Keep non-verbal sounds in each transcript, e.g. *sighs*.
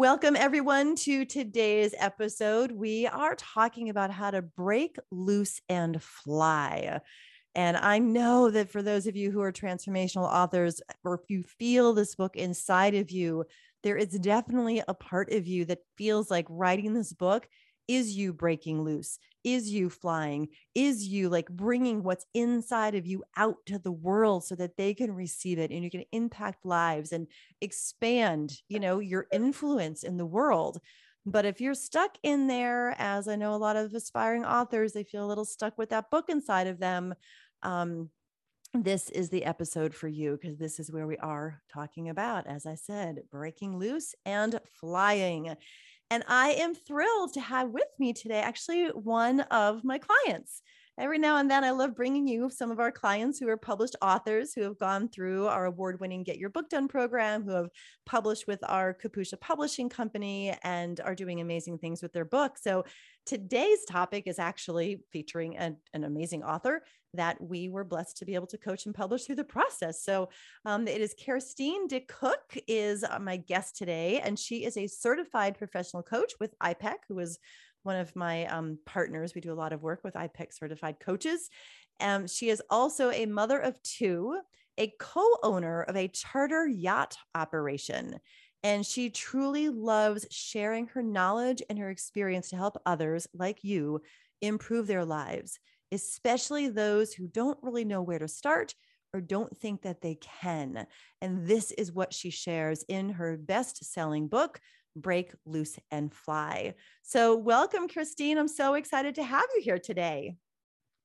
Welcome, everyone, to today's episode. We are talking about how to break loose and fly. And I know that for those of you who are transformational authors, uh, or if you feel this book inside of you, there is definitely a part of you that feels like writing this book is you breaking loose is you flying is you like bringing what's inside of you out to the world so that they can receive it and you can impact lives and expand you know your influence in the world but if you're stuck in there as i know a lot of aspiring authors they feel a little stuck with that book inside of them um, this is the episode for you because this is where we are talking about, as I said, breaking loose and flying. And I am thrilled to have with me today actually one of my clients. Every now and then, I love bringing you some of our clients who are published authors who have gone through our award winning Get Your Book Done program, who have published with our Capucia Publishing Company and are doing amazing things with their book. So, today's topic is actually featuring an, an amazing author that we were blessed to be able to coach and publish through the process. So um, it is Kerstin Decook is uh, my guest today, and she is a certified professional coach with IPEC, who is one of my um, partners. We do a lot of work with IPEC certified coaches. Um, she is also a mother of two, a co-owner of a charter yacht operation. And she truly loves sharing her knowledge and her experience to help others like you improve their lives especially those who don't really know where to start or don't think that they can. And this is what she shares in her best selling book, Break, Loose, and Fly. So, welcome, Kerstin. I'm so excited to have you here today.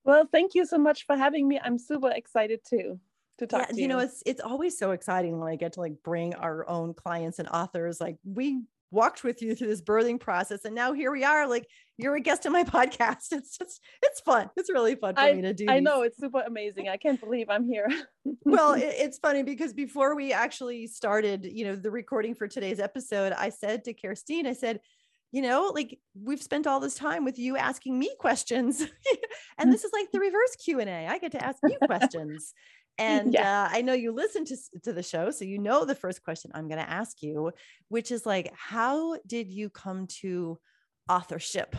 Well, thank you so much for having me. I'm super excited too to talk yeah, to you. You know, it's it's always so exciting when I get to like bring our own clients and authors. Like we walked with you through this birthing process and now here we are like you're a guest on my *laughs* podcast. It's just it's fun. It's really fun for I, me to do i these. know it's super amazing. I can't believe i'm here. Well *laughs* it, it's funny because before we actually started you know the recording for today's episode i said to Kerstin i said you know like we've spent all this time with you asking me questions. *laughs* And mm. this is like the reverse q&a i get to ask you questions and yeah. uh, I know you listen to, to the show, so you know the first question I'm going to ask you, which is like, how did you come to authorship?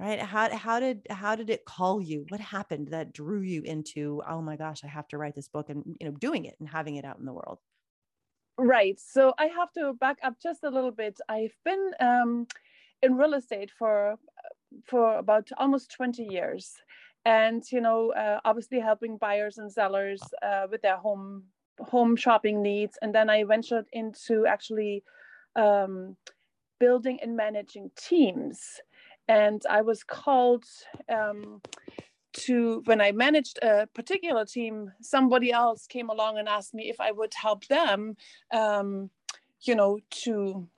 Right? How, how did how did it call you? What happened that drew you into, oh my gosh, I have to write this book and you know, doing it and having it out in the world? Right. So I have to back up just a little bit. I've been um, in real estate for for about almost 20 years and you know uh, obviously helping buyers and sellers uh, with their home home shopping needs. And then i ventured into actually um, building and managing teams. And i was called um, to when i managed a particular team somebody else came along and asked me if i would help them um, you know to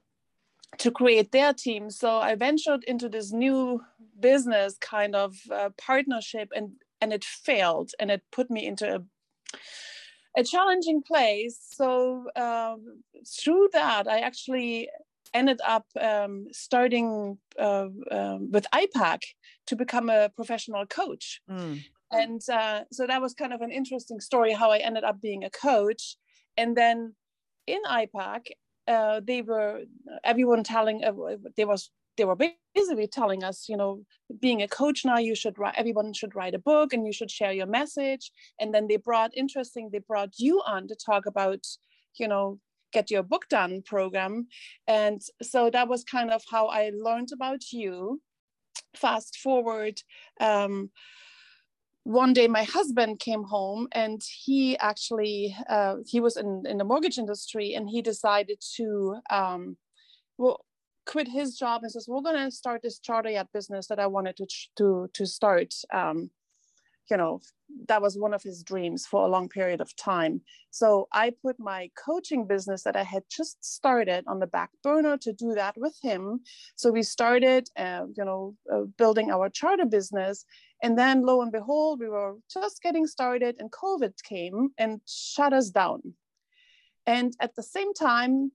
to create their team. So I ventured into this new business kind of uh, partnership, and and it failed, and it put me into a a challenging place. So um, through that, I actually ended up um, starting uh, uh, with IPEC to become a professional coach. Mm. And uh, so that was kind of an interesting story how I ended up being a coach. And then in IPEC, uh, they were everyone telling uh, they was they were basically telling us you know being a coach now you should write everyone should write a book and you should share your message. And then they brought interesting they brought you on to talk about you know get your book done program. And so that was kind of how i learned about you. Fast forward um, one day my husband came home and he actually uh, he was in, in the mortgage industry and he decided to um, well quit his job and says we're going to start this charter yacht business that i wanted to to to start um, you know that was one of his dreams for a long period of time. So i put my coaching business that i had just started on the back burner to do that with him. So we started uh, you know uh, building our charter business and then lo and behold we were just getting started and covid came and shut us down. And at the same time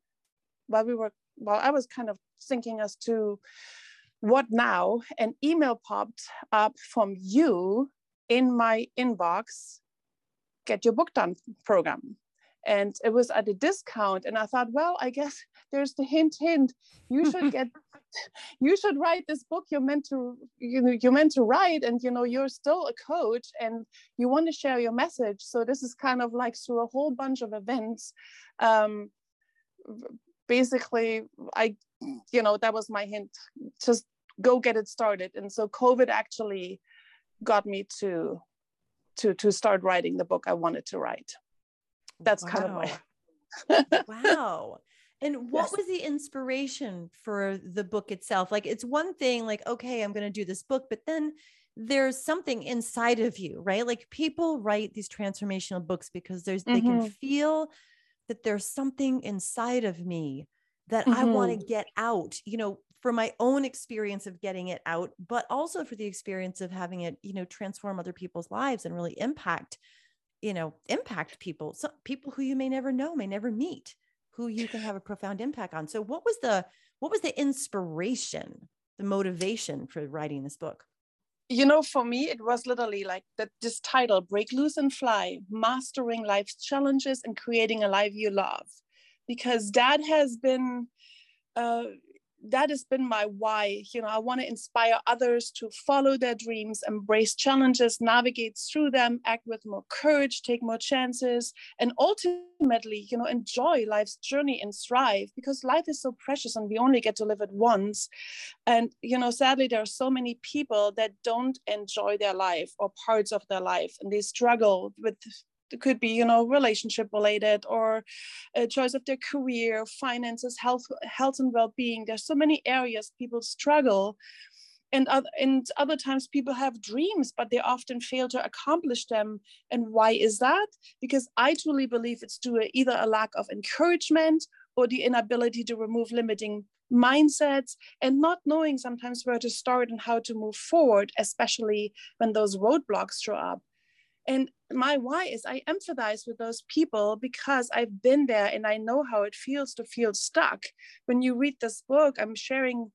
while we were while i was kind of thinking as to what now an email popped up from you in my inbox get your book done program. And it was at a discount. And i thought well i guess there's the hint hint. You should get *laughs* you should write this book you're meant to you know you're meant to write and you know you're still a coach and you want to share your message. So this is kind of like through a whole bunch of events. Um, basically i you know that was my hint. Just go get it started. And so covid actually got me to to to start writing the book i wanted to write. That's wow. kind of my wow *laughs* and what yes. was the inspiration for the book itself like it's one thing like okay i'm going to do this book but then there's something inside of you right like people write these transformational books because there's mm-hmm. they can mm-hmm. feel that there's something inside of me that mm-hmm. I want to get out, you know, for my own experience of getting it out, but also for the experience of having it, you know, transform other people's lives and really impact, you know, impact people, so people who you may never know, may never meet, who you can have a profound impact on. So what was the what was the inspiration, the motivation for writing this book? you know for me it was literally like that this title break loose and fly mastering life's challenges and creating a life you love because that has been uh, that has been my why. You know, I want to inspire others to follow their dreams, embrace challenges, navigate through them, act with more courage, take more chances, and ultimately, you know, enjoy life's journey and thrive because life is so precious and we only get to live it once. And, you know, sadly, there are so many people that don't enjoy their life or parts of their life and they struggle with it could be you know relationship related or a choice of their career finances health health and well-being. There's so many areas people struggle. And other, and other times people have dreams but they often fail to accomplish them. And why is that? Because i truly believe it's due to either a lack of encouragement or the inability to remove limiting mindsets and not knowing sometimes where to start and how to move forward especially when those roadblocks show up. And my why is I empathize with those people because I've been there and I know how it feels to feel stuck. When you read this book, I'm sharing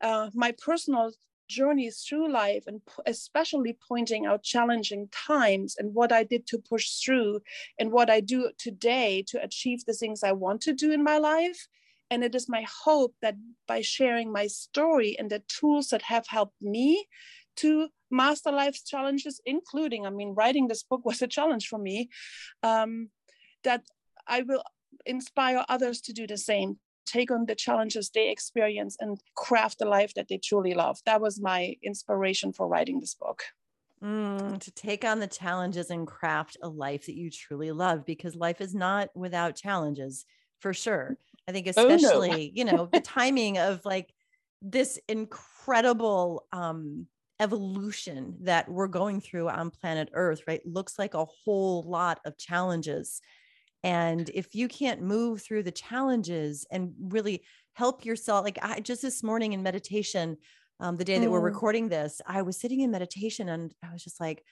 uh, my personal journeys through life and especially pointing out challenging times and what I did to push through and what I do today to achieve the things I want to do in my life. And it is my hope that by sharing my story and the tools that have helped me to master life's challenges, including, I mean, writing this book was a challenge for me, um, that I will inspire others to do the same, take on the challenges they experience and craft the life that they truly love. That was my inspiration for writing this book. Mm, to take on the challenges and craft a life that you truly love because life is not without challenges for sure. I think especially, oh, no. you know, the timing of like this incredible um evolution that we're going through on planet Earth, right, looks like a whole lot of challenges. And if you can't move through the challenges and really help yourself, like I just this morning in meditation, um, the day that mm. we're recording this, I was sitting in meditation and I was just like,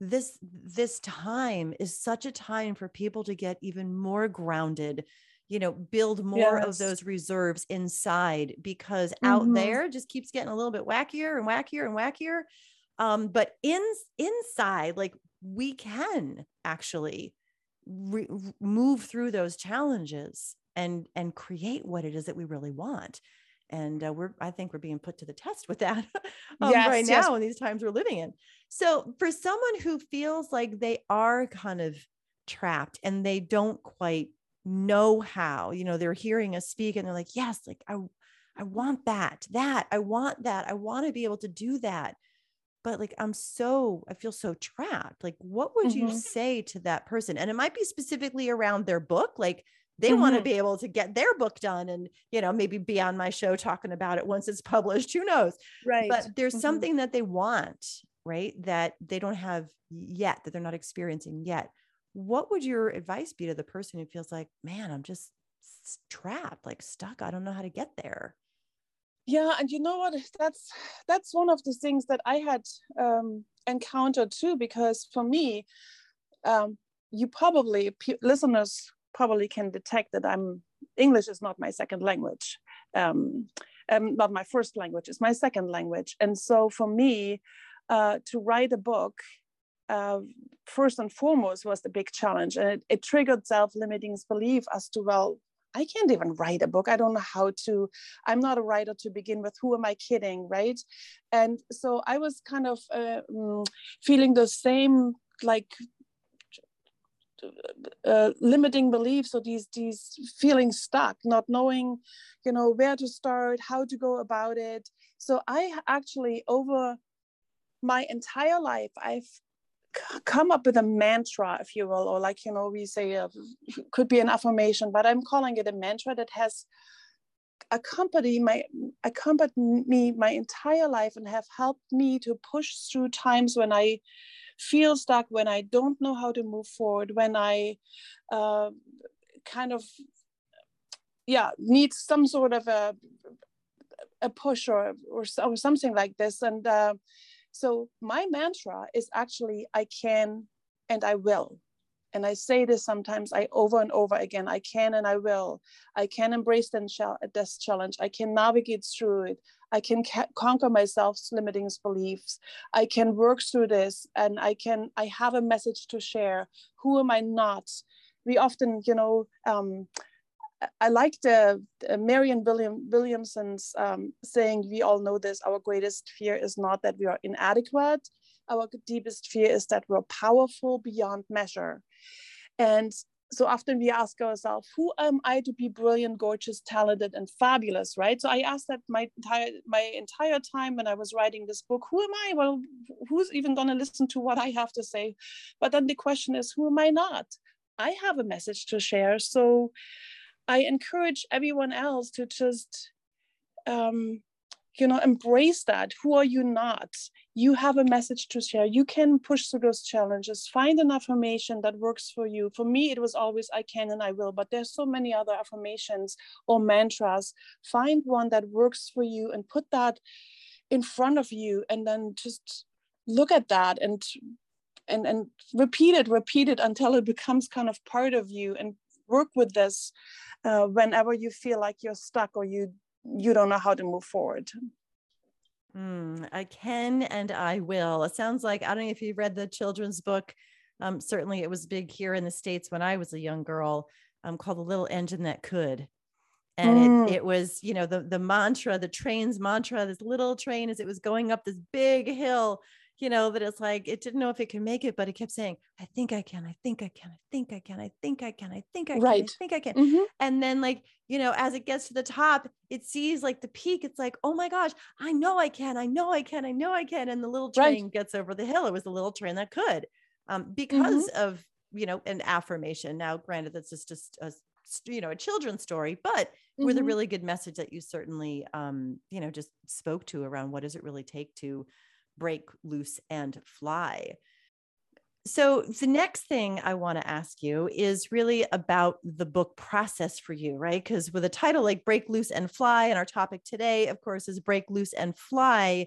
this this time is such a time for people to get even more grounded you know build more yes. of those reserves inside because mm-hmm. out there just keeps getting a little bit wackier and wackier and wackier um but in inside like we can actually re- move through those challenges and and create what it is that we really want and uh, we're i think we're being put to the test with that *laughs* um, yes, right yes. now in these times we're living in so for someone who feels like they are kind of trapped and they don't quite know how you know they're hearing us speak and they're like yes like i i want that that i want that i want to be able to do that but like i'm so i feel so trapped like what would mm-hmm. you say to that person and it might be specifically around their book like they mm-hmm. want to be able to get their book done and you know maybe be on my show talking about it once it's *laughs* published who knows right but there's mm-hmm. something that they want right? That they don't have yet, that they're not experiencing yet. What would your advice be to the person who feels like, man, I'm just trapped, like stuck. I don't know how to get there. Yeah, and you know what? *sighs* That's that's one of the things that I had um, encountered too. Because for me, um, you probably p- listeners probably can detect that I'm English is not my second language, um, um, not my first language. It's my second language, and so for me, uh, to write a book uh, first and foremost was the big challenge and it, it triggered self-limiting belief as to well I can't even write a book. I don't know how to. I'm not a writer to begin with. Who am I kidding, right? And so I was kind of uh, mm, feeling the same like uh, limiting beliefs or these these feeling stuck, not knowing, you know, where to start, how to go about it. So I actually over my entire life, I've come up with a mantra, if you will, or like, you know, we say uh, *laughs* could be an affirmation, but I'm calling it a mantra that has accompanied my accompanied me my entire life and have helped me to push through times when I feel stuck, when I don't know how to move forward, when I uh, kind of yeah need some sort of a a push or or, or something like this. And uh, so my mantra is actually I can and I will. And I say this sometimes I over and over again I can and I will. I can embrace this challenge. I can navigate through it. I can ca- conquer my self-limiting beliefs. I can work through this and I can I have a message to share. Who am I not? We often, you know, um, I like the, the Marianne William, Williamson's um, saying, we all know this, our greatest fear is not that we are inadequate. Our deepest fear is that we're powerful beyond measure. And so often we ask ourselves, who am I to be brilliant, gorgeous, talented, and fabulous, right? So I asked that my entire my entire time when I was writing this book, who am I? Well, who's even gonna listen to what I have to say? But then the question is, who am I not? I have a message to share. So I encourage everyone else to just, um, you know, embrace that. Who are you not? You have a message to share. You can push through those challenges. Find an affirmation that works for you. For me, it was always I can and I will, but there's so many other affirmations or mantras. Find one that works for you and put that in front of you and then just look at that and and and repeat it repeat it until it becomes kind of part of you and work with this uh, whenever you feel like you're stuck or you you don't know how to move forward. Mm, I can and I will. It sounds like I don't know if you've read the children's book. Um, certainly, it was big here in the states when I was a young girl. Um, called the Little Engine That Could, and mm. it, it was you know the the mantra, the train's mantra. This little train as it was going up this big hill you know, that it's like it didn't know if it could make it, but it kept saying, I think I can, I think I can, I think I can, I think I can, I think I can, right. I think I can. Mm-hmm. And then, like, you know, as it gets to the top, it sees like the peak. It's like, oh my gosh, I know I can, I know I can, I know I can. And the little train right. gets over the hill. It was the little train that could, um, because mm-hmm. of, you know, an affirmation. Now, granted, that's just, just a, you know, a children's story, but mm-hmm. with a really good message that you certainly, um, you know, just spoke to around what does it really take to break loose and fly. So, the next thing I want to ask you is really about the book process for you, right? Because with a title like Break Loose and Fly, and our topic today, of course, is Break Loose and Fly,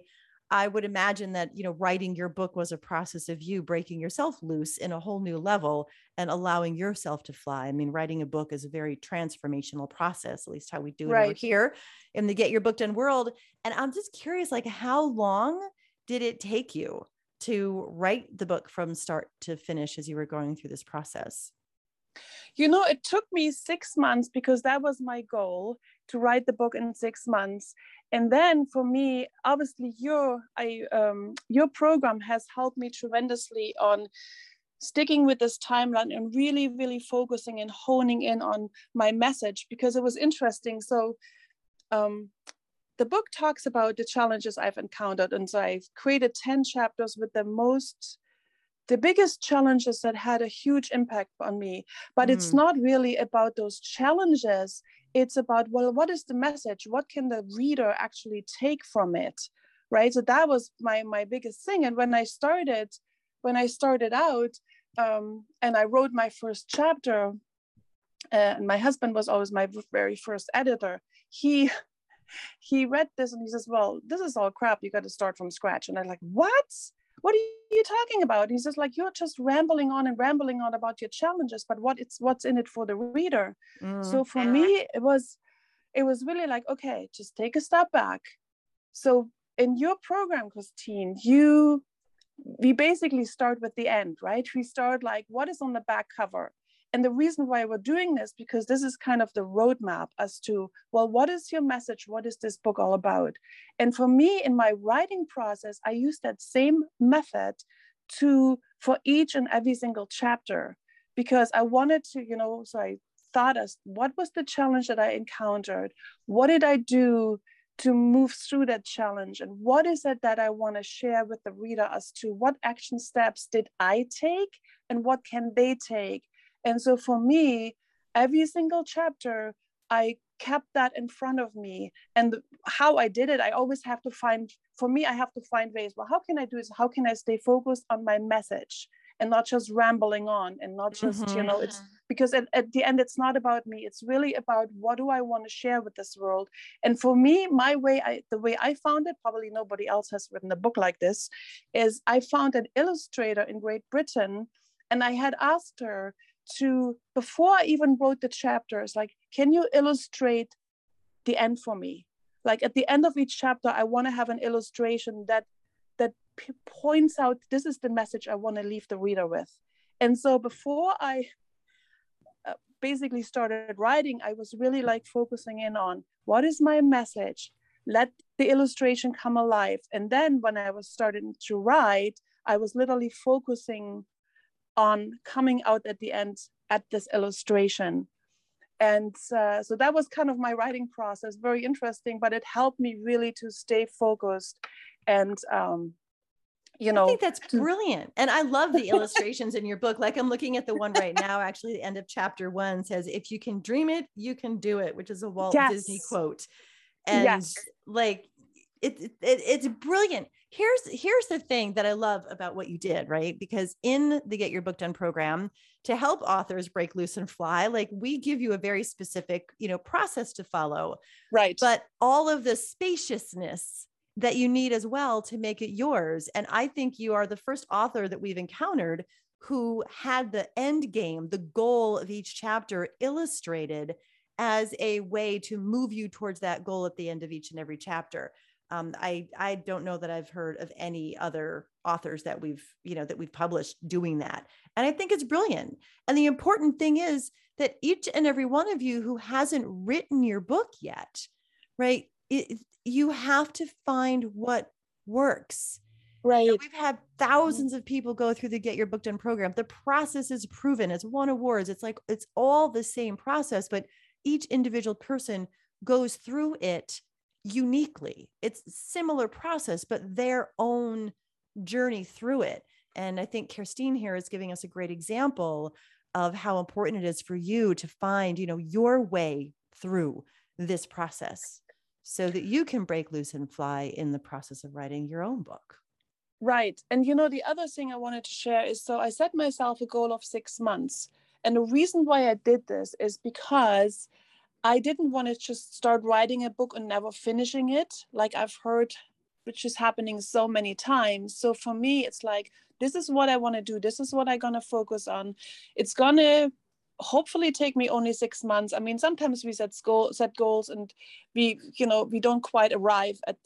I would imagine that, you know, writing your book was a process of you breaking yourself loose in a whole new level and allowing yourself to fly. I mean, writing a book is a very transformational process, at least how we do it right. over here in the Get Your Book Done world. And I'm just curious, like, how long did it take you to write the book from start to finish as you were going through this process? You know, it took me six months because that was my goal to write the book in six months. And then for me, obviously, your I um, your program has helped me tremendously on sticking with this timeline and really, really focusing and honing in on my message because it was interesting. So um, the book talks about the challenges I've encountered. And so I've created 10 chapters with the most, the biggest challenges that had a huge impact on me. But mm. it's not really about those challenges. It's about, well, what is the message? What can the reader actually take from it? right so that was my my biggest thing and when i started when i started out um, and i wrote my first chapter uh, and my husband was always my very first editor he *laughs* he read this and he says well this is all crap. You got to start from scratch. And i'm like what? What are you talking about? He says like you're just rambling on and rambling on about your challenges but what it's what's in it for the reader. Mm. so for me it was it was really like okay just take a step back. So in your program christine you we basically start with the end right? We start like what is on the back cover and the reason why we're doing this, because this is kind of the roadmap as to, well, what is your message? What is this book all about? And for me, in my writing process, I use that same method to for each and every single chapter because I wanted to, you know, so I thought as what was the challenge that I encountered? What did I do to move through that challenge? And what is it that I want to share with the reader as to what action steps did I take and what can they take? And so for me, every single chapter, I kept that in front of me. And how I did it, I always have to find, for me, I have to find ways. Well, how can I do this? How can I stay focused on my message and not just rambling on and not just, mm-hmm. you know, it's because at, at the end, it's not about me. It's really about what do I want to share with this world. And for me, my way, I, the way I found it, probably nobody else has written a book like this, is I found an illustrator in Great Britain and I had asked her, to before I even wrote the chapters, like, can you illustrate the end for me? Like at the end of each chapter, I want to have an illustration that that p- points out this is the message I want to leave the reader with. And so before I uh, basically started writing, I was really like focusing in on what is my message. Let the illustration come alive. And then when I was starting to write, I was literally focusing on coming out at the end at this illustration. And uh, so that was kind of my writing process, very interesting, but it helped me really to stay focused and um, you know i think that's brilliant and i love the *laughs* illustrations in your book like i'm looking at the one right now actually the end of chapter one says if you can dream it you can do it which is a walt yes. disney quote and yes. like it, it, it's brilliant here's here's the thing that i love about what you did right? Because in the get your book done program to help authors break loose and fly like we give you a very specific you know process to follow right. but all of the spaciousness that you need as well to make it yours. And i think you are the first author that we've encountered who had the end game the goal of each chapter illustrated as a way to move you towards that goal at the end of each and every chapter um, I I don't know that I've heard of any other authors that we've you know that we've published doing that, and I think it's brilliant. And the important thing is that each and every one of you who hasn't written your book yet, right? It, you have to find what works. Right. You know, we've had thousands of people go through the Get Your Book Done program. The process is proven. It's won awards. It's like it's all the same process, but each individual person goes through it uniquely. It's similar process, but their own journey through it. And I think Kerstin here is giving us a great example of how important it is for you to find, you know, your way through this process so that you can break loose and fly in the process of writing your own book. Right. And you know, the other thing I wanted to share is so I set myself a goal of six months. And the reason why I did this is because I didn't want to just start writing a book and never finishing it, like I've heard, which is happening so many times. So for me, it's like, this is what I want to do. This is what I'm going to focus on. It's going to hopefully take me only six months. I mean, sometimes we set set goals and we, you know, we don't quite arrive at,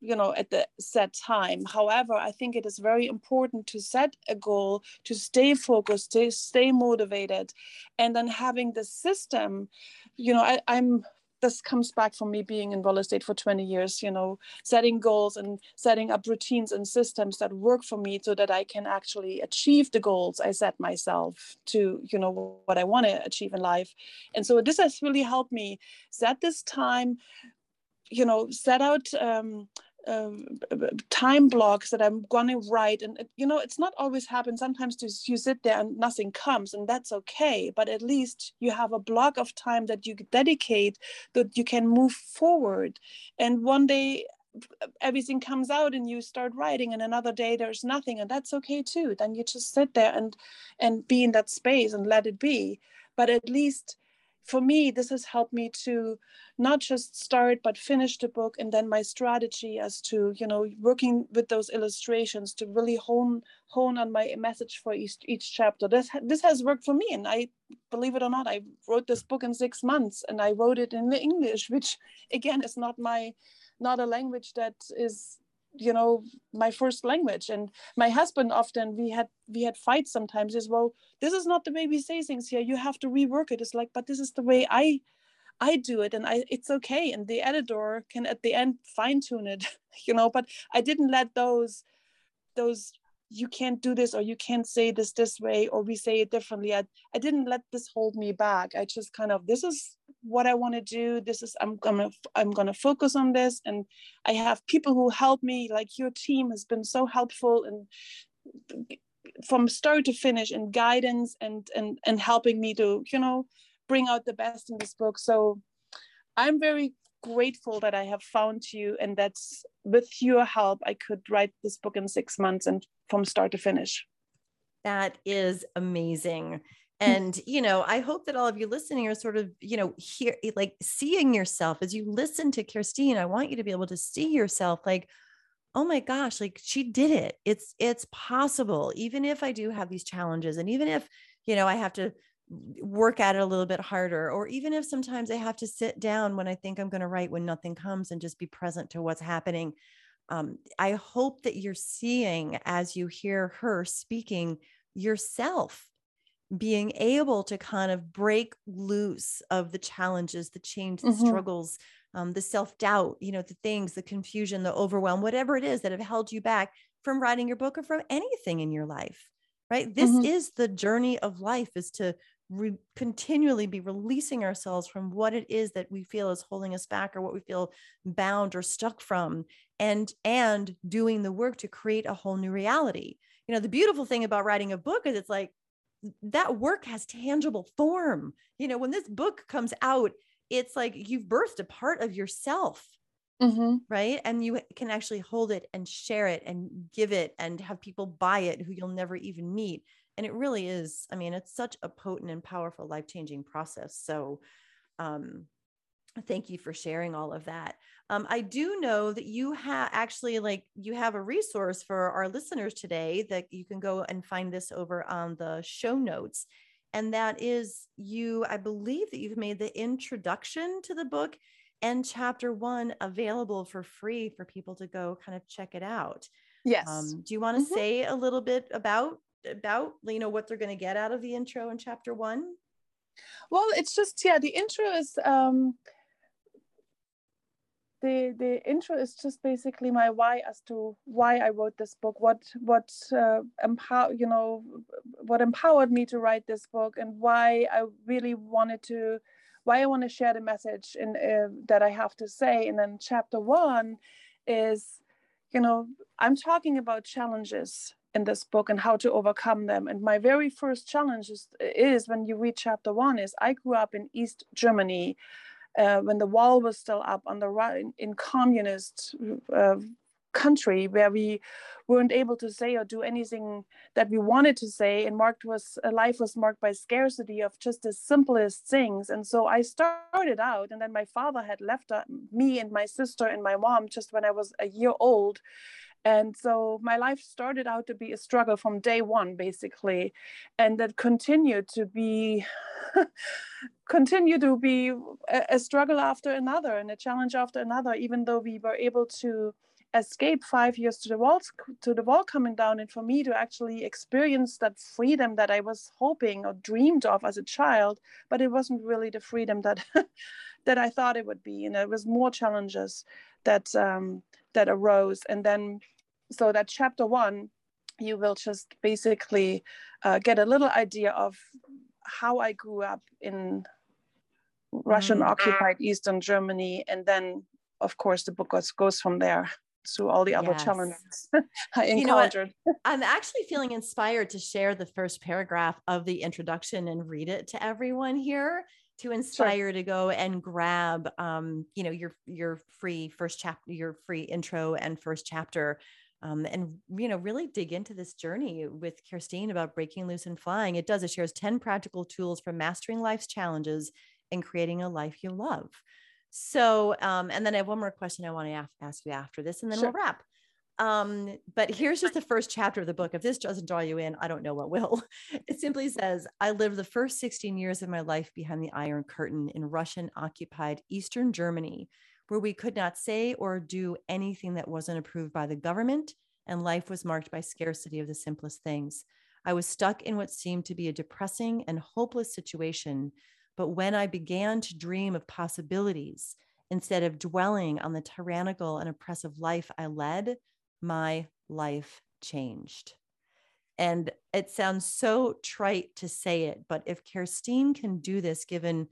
you know, at the set time. However, I think it is very important to set a goal, to stay focused, to stay motivated, and then having the system, you know, I, I'm this comes back from me being in real estate for 20 years you know setting goals and setting up routines and systems that work for me so that i can actually achieve the goals i set myself to you know what i want to achieve in life. And so this has really helped me set this time you know set out um, um, time blocks that I'm to write. And, you know, it's not always happen. Sometimes just you sit there and nothing comes, and that's okay. But at least you have a block of time that you dedicate that you can move forward. And one day everything comes out and you start writing and another day there's nothing and that's okay too then you just sit there and and be in that space and let it be but at least for me this has helped me to not just start but finish the book and then my strategy as to you know working with those illustrations to really hone hone on my message for each each chapter. This this has worked for me and i believe it or not i wrote this book in 6 months and i wrote it in english *laughs* which again is not my not a language that is you know my first language. And my husband often we had we had fights sometimes as well. This is not the way we say things here. You have to rework it. It's like but this is the way i i do it. And i it's okay. And the editor can at the end fine tune it *laughs* you know but i didn't let those those you can't do this or you can't say this this way or we say it differently i, I didn't let this hold me back i just kind of this is what I want to do. This is I'm gonna I'm gonna focus on this, and I have people who help me. Like your team has been so helpful and from start to finish and guidance and and and helping me to you know bring out the best in this book. So I'm very grateful that I have found you and that's with your help I could write this book in six months and from start to finish. That is amazing. Hmm. and you know i hope that all of you listening are sort of you know here like seeing yourself as you listen to Kerstin i want you to be able to see yourself like oh my gosh like she did it it's it's possible even if i do have these challenges and even if you know i have to work at it a little bit harder or even if sometimes i have to sit down when i think i'm going to write when nothing comes and just be present to what's happening um, i hope that you're seeing as you hear her speaking yourself being able to kind of break loose of the challenges, the change, the mm-hmm. struggles, um, the self doubt, you know, the things, the confusion, the overwhelm, whatever it is that have held you back from writing your book or from anything in your life, right? This mm-hmm. is the journey of life is to re- continually be releasing ourselves from what it is that we feel is holding us back or what we feel bound or stuck from and and doing the work to create a whole new reality you know the beautiful thing about writing a book is it's like that work has tangible form. You know, when this book comes out, it's like you've birthed a part of yourself. Mm-hmm. Right. And you can actually hold it and share it and give it and have people buy it who you'll never even meet. And it really is, I mean, it's such a potent and powerful life changing process. So, um, thank you for sharing all of that. Um, I do know that you have actually like you have a resource for our listeners today that you can go and find this over on the show notes. And that is you, I believe that you've made the introduction to the book and chapter one available for free for people to go kind of check it out. Yes. Um, do you want to mm-hmm. say a little bit about about you know what they're going to get out of the intro in chapter one? Well, it's just yeah, the intro is um the the intro is just basically my why as to why I wrote this book, what what uh, empower you know what empowered me to write this book, and why I really wanted to why I want to share the message in uh, that I have to say. And then chapter one is, you know, I'm talking about challenges in this book and how to overcome them. And my very first challenge is, is when you read chapter one is I grew up in East Germany uh, when the wall was still up on the right in, communist uh, country where we weren't able to say or do anything that we wanted to say. And marked was uh, life was marked by scarcity of just the simplest things. And so i started out and then my father had left uh, me and my sister and my mom just when i was a year old and so my life started out to be a struggle from day one basically. And that continued to be *laughs* continue to be a, a, struggle after another and a challenge after another even though we were able to escape five years to the walls to the wall coming down and for me to actually experience that freedom that i was hoping or dreamed of as a child. But it wasn't really the freedom that *laughs* that i thought it would be and there was more challenges that um, that arose and then so that chapter one you will just basically uh, get a little idea of how I grew up in Russian mm-hmm. occupied Eastern Germany. And then, of course, the book goes, goes from there to all the other yes. challenges I encountered. You know *laughs* I'm actually feeling inspired to share the first paragraph of the introduction and read it to everyone here to inspire sure. to go and grab um, you know your your free first chapter your free intro and first chapter um, and you know really dig into this journey with Kerstin about breaking loose and flying. It does. It shares 10 practical tools for mastering life's challenges and creating a life you love. So, um, and then I have one more question I want to ask you after this, and then sure. we'll wrap. Um, but here's just the first chapter of the book. If this doesn't draw you in, I don't know what will. *laughs* It simply says, I lived the first 16 years of my life behind the Iron Curtain in Russian occupied Eastern Germany, where we could not say or do anything that wasn't approved by the government, and life was marked by scarcity of the simplest things. I was stuck in what seemed to be a depressing and hopeless situation. But when I began to dream of possibilities, instead of dwelling on the tyrannical and oppressive life I led, my life changed. And it sounds so trite to say it, but if Kerstin can do this, given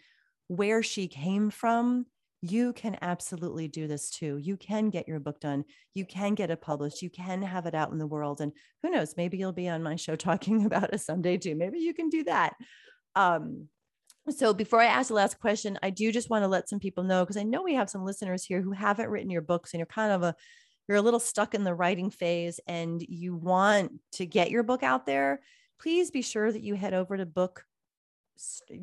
where she came from, you can absolutely do this too. You can get your book done. You can get it published. You can have it out in the world. And who knows, maybe you'll be on my show *laughs* talking about it someday too. Maybe you can do that. Um, so before I ask the last question, I do just want to let some people know because I know we have some listeners here who haven't written your books and you're kind of a you're a little stuck in the writing phase and you want to get your book out there, please be sure that you head over to book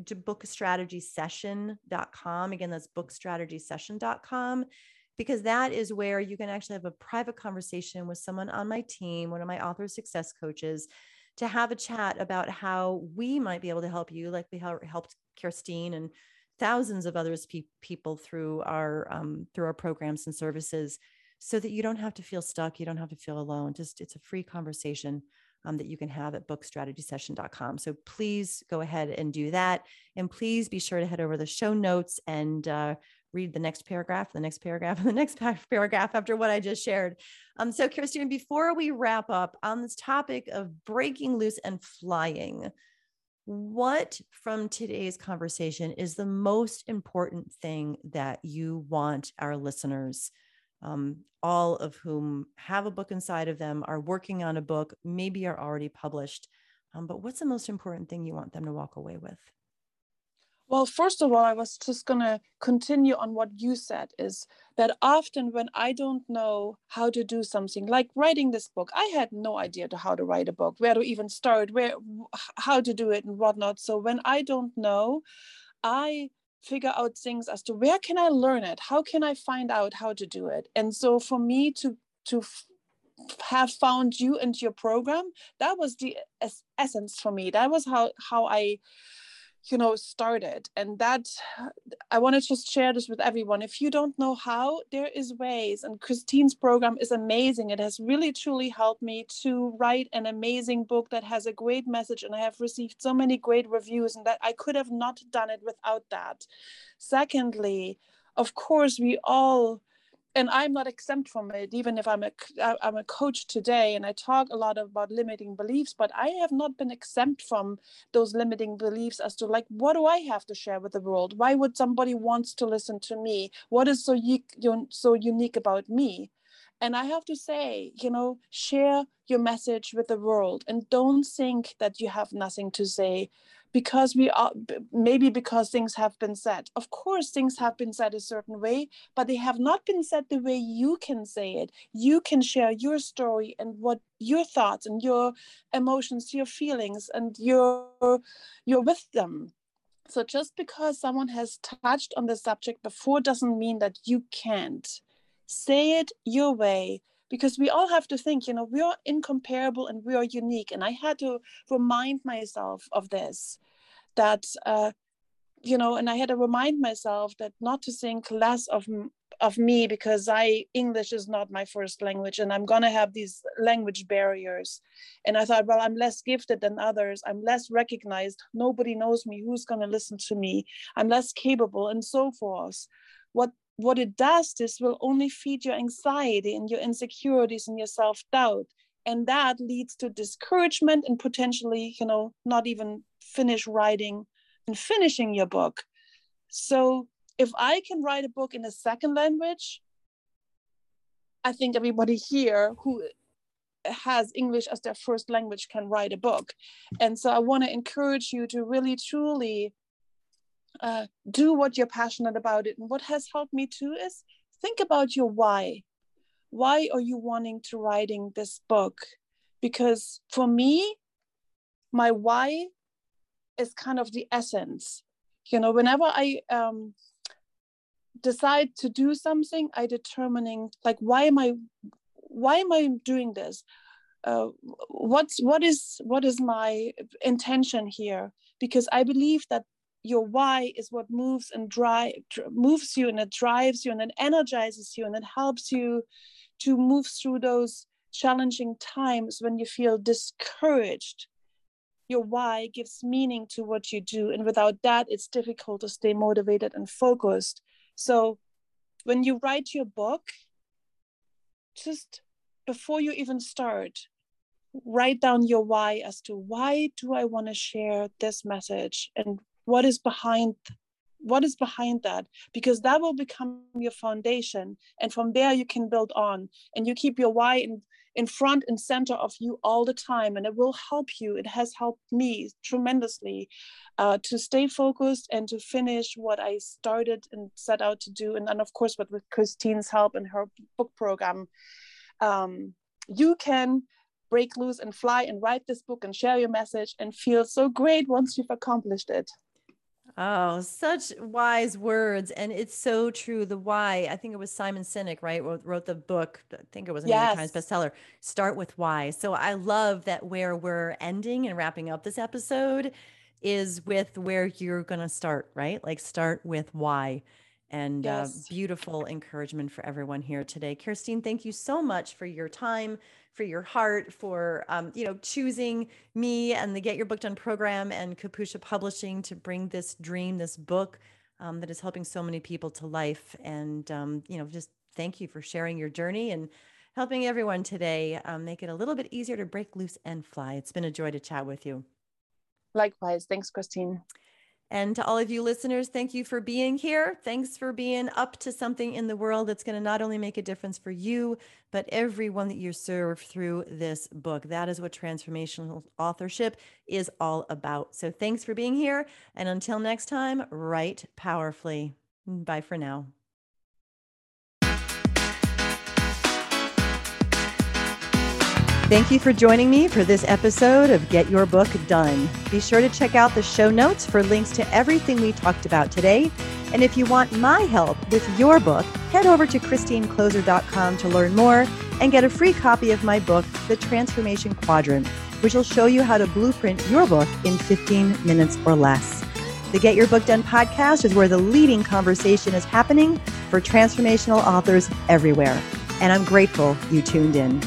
to bookstrategysession.com. Again, that's bookstrategysession.com because that is where you can actually have a private conversation with someone on my team, one of my author success coaches, to have a chat about how we might be able to help you, like we helped Kerstin and thousands of others pe- people through our um, through our programs and services so that you don't have to feel stuck. You don't have to feel alone. Just it's a free conversation um, that you can have at bookstrategysession.com. So please go ahead and do that. And please be sure to head over the show notes and uh, read the next paragraph, the next paragraph, *laughs* and the next paragraph after what I just shared. Um, so, Kerstin, before we wrap up on this topic of breaking loose and flying, what from today's conversation is the most important thing that you want our listeners um, all of whom have a book inside of them, are working on a book, maybe are already published. Um, but what's the most important thing you want them to walk away with? Well, first of all, I was just going to continue on what you said is that often when I don't know how to do something like writing this book, I had no idea to how to write a book, where to even start, where how to do it and whatnot. So when I don't know, I figure out things as to where can I learn it? How can I find out how to do it? And so for me to to have found you and your program, that was the essence for me. That was how how I you know started and that *sighs* i want to just share this with everyone. If you don't know how there is ways and christine's program is amazing. It has really truly helped me to write an amazing book that has a great message and i have received so many great reviews and that i could have not done it without that. Secondly of course we all and I'm not exempt from it, even if I'm a I'm a coach today, and I talk a lot about limiting beliefs. But I have not been exempt from those limiting beliefs as to like, what do I have to share with the world? Why would somebody wants to listen to me? What is so so unique about me? And I have to say, you know, share your message with the world, and don't think that you have nothing to say because we are maybe because things have been said. Of course things have been said a certain way but they have not been said the way you can say it. You can share your story and what your thoughts and your emotions your feelings and your your wisdom so just because someone has touched on the subject before doesn't mean that you can't. Say it your way because we all have to think you know we are incomparable and we are unique and i had to remind myself of this that uh, you know and i had to remind myself that not to think less of of me because i english is not my first language and i'm going to have these language barriers. And i thought well i'm less gifted than others. I'm less recognized. Nobody knows me. Who's going to listen to me? I'm less capable and so forth. What what it does this will only feed your anxiety and your insecurities and your self-doubt and that leads to discouragement and potentially you know not even finish writing and finishing your book. So if i can write a book in a second language i think everybody here who has english as their first language can write a book. And so i want to encourage you to really truly uh, do what you're passionate about it. And what has helped me too is think about your why. Why are you wanting to writing this book? Because for me my why is kind of the essence. You know whenever i um, decide to do something i determining like why am i why am i doing this? Uh, what's what is what is my intention here? Because i believe that your why is what moves and drive moves you and it drives you and it energizes you and it helps you to move through those challenging times when you feel discouraged. Your why gives meaning to what you do and without that it's difficult to stay motivated and focused. So when you write your book just before you even start write down your why as to why do i want to share this message and what is behind what is behind that? Because that will become your foundation and from there you can build on and you keep your why in in front and center of you all the time and it will help you. It has helped me tremendously uh, to stay focused and to finish what i started and set out to do and then of course with, with christine's help and her book program. Um, you can break loose and fly and write this book and share your message and feel so great once you've accomplished it Oh, such wise words. And it's so true. The why, I think it was Simon Sinek, right? Wrote, wrote the book. I think it was a New York Times bestseller. Start with why. So I love that where we're ending and wrapping up this episode is with where you're going to start, right? Like start with why. And uh, yes. uh, beautiful encouragement for everyone here today. Kerstin, thank you so much for your time for your heart, for um, you know choosing me and the Get Your Book Done program and Capucia Publishing to bring this dream, this book um, that is helping so many people to life. And um, you know, just thank you for sharing your journey and helping everyone today um, make it a little bit easier to break loose and fly. It's been a joy to chat with you. Likewise, thanks, Christine. And to all of you listeners, thank you for being here. Thanks for being up to something in the world that's going to not only make a difference for you, but everyone that you serve through this book. That is what transformational authorship is all about. So thanks for being here. And until next time, write powerfully. Bye for now. Thank you for joining me for this episode of Get Your Book Done. Be sure to check out the show notes for links to everything we talked about today. And if you want my help with your book, head over to christinekloser.com to learn more and get a free copy of my book, The Transformation Quadrant, which will show you how to blueprint your book in 15 minutes or less. The Get Your Book Done podcast is where the leading conversation is happening for transformational authors everywhere. And I'm grateful you tuned in.